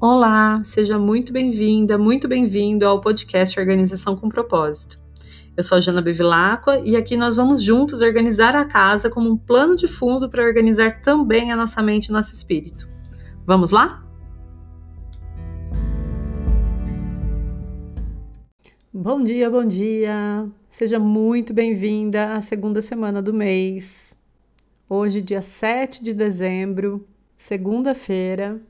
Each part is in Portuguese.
Olá, seja muito bem-vinda, muito bem-vindo ao podcast Organização com Propósito. Eu sou a Jana Bevilacqua e aqui nós vamos juntos organizar a casa como um plano de fundo para organizar também a nossa mente e nosso espírito. Vamos lá? Bom dia, bom dia! Seja muito bem-vinda à segunda semana do mês. Hoje, dia 7 de dezembro, segunda-feira,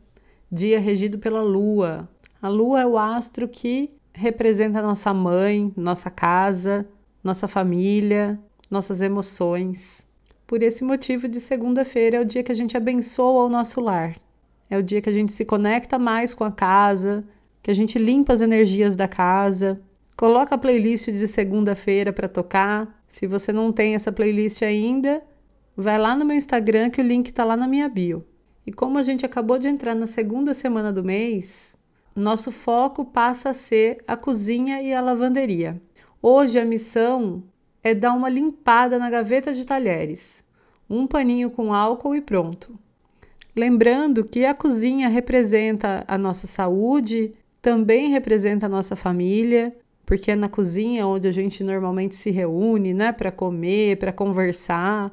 dia regido pela Lua. A Lua é o astro que representa nossa mãe, nossa casa, nossa família, nossas emoções. Por esse motivo, de segunda-feira é o dia que a gente abençoa o nosso lar. É o dia que a gente se conecta mais com a casa, que a gente limpa as energias da casa, coloca a playlist de segunda-feira para tocar. Se você não tem essa playlist ainda, vai lá no meu Instagram que o link está lá na minha bio. E como a gente acabou de entrar na segunda semana do mês, nosso foco passa a ser a cozinha e a lavanderia. Hoje a missão é dar uma limpada na gaveta de talheres, um paninho com álcool e pronto. Lembrando que a cozinha representa a nossa saúde, também representa a nossa família, porque é na cozinha onde a gente normalmente se reúne, né, para comer, para conversar,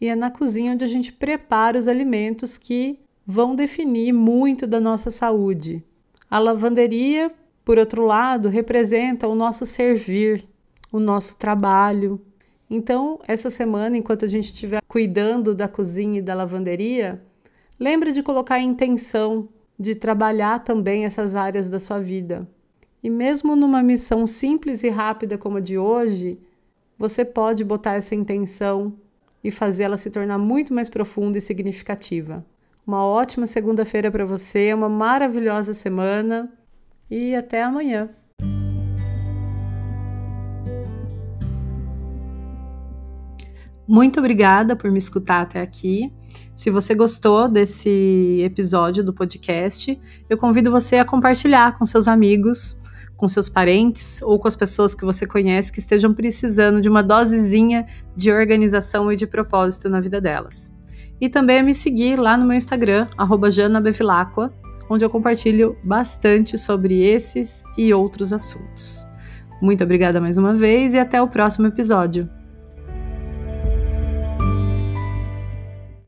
e é na cozinha onde a gente prepara os alimentos que vão definir muito da nossa saúde. A lavanderia, por outro lado, representa o nosso servir, o nosso trabalho. Então, essa semana, enquanto a gente estiver cuidando da cozinha e da lavanderia, lembre de colocar a intenção de trabalhar também essas áreas da sua vida. E mesmo numa missão simples e rápida como a de hoje, você pode botar essa intenção e fazê-la se tornar muito mais profunda e significativa. Uma ótima segunda-feira para você, uma maravilhosa semana e até amanhã. Muito obrigada por me escutar até aqui. Se você gostou desse episódio do podcast, eu convido você a compartilhar com seus amigos, com seus parentes ou com as pessoas que você conhece que estejam precisando de uma dosezinha de organização e de propósito na vida delas e também me seguir lá no meu Instagram, janabevilacqua, onde eu compartilho bastante sobre esses e outros assuntos. Muito obrigada mais uma vez e até o próximo episódio.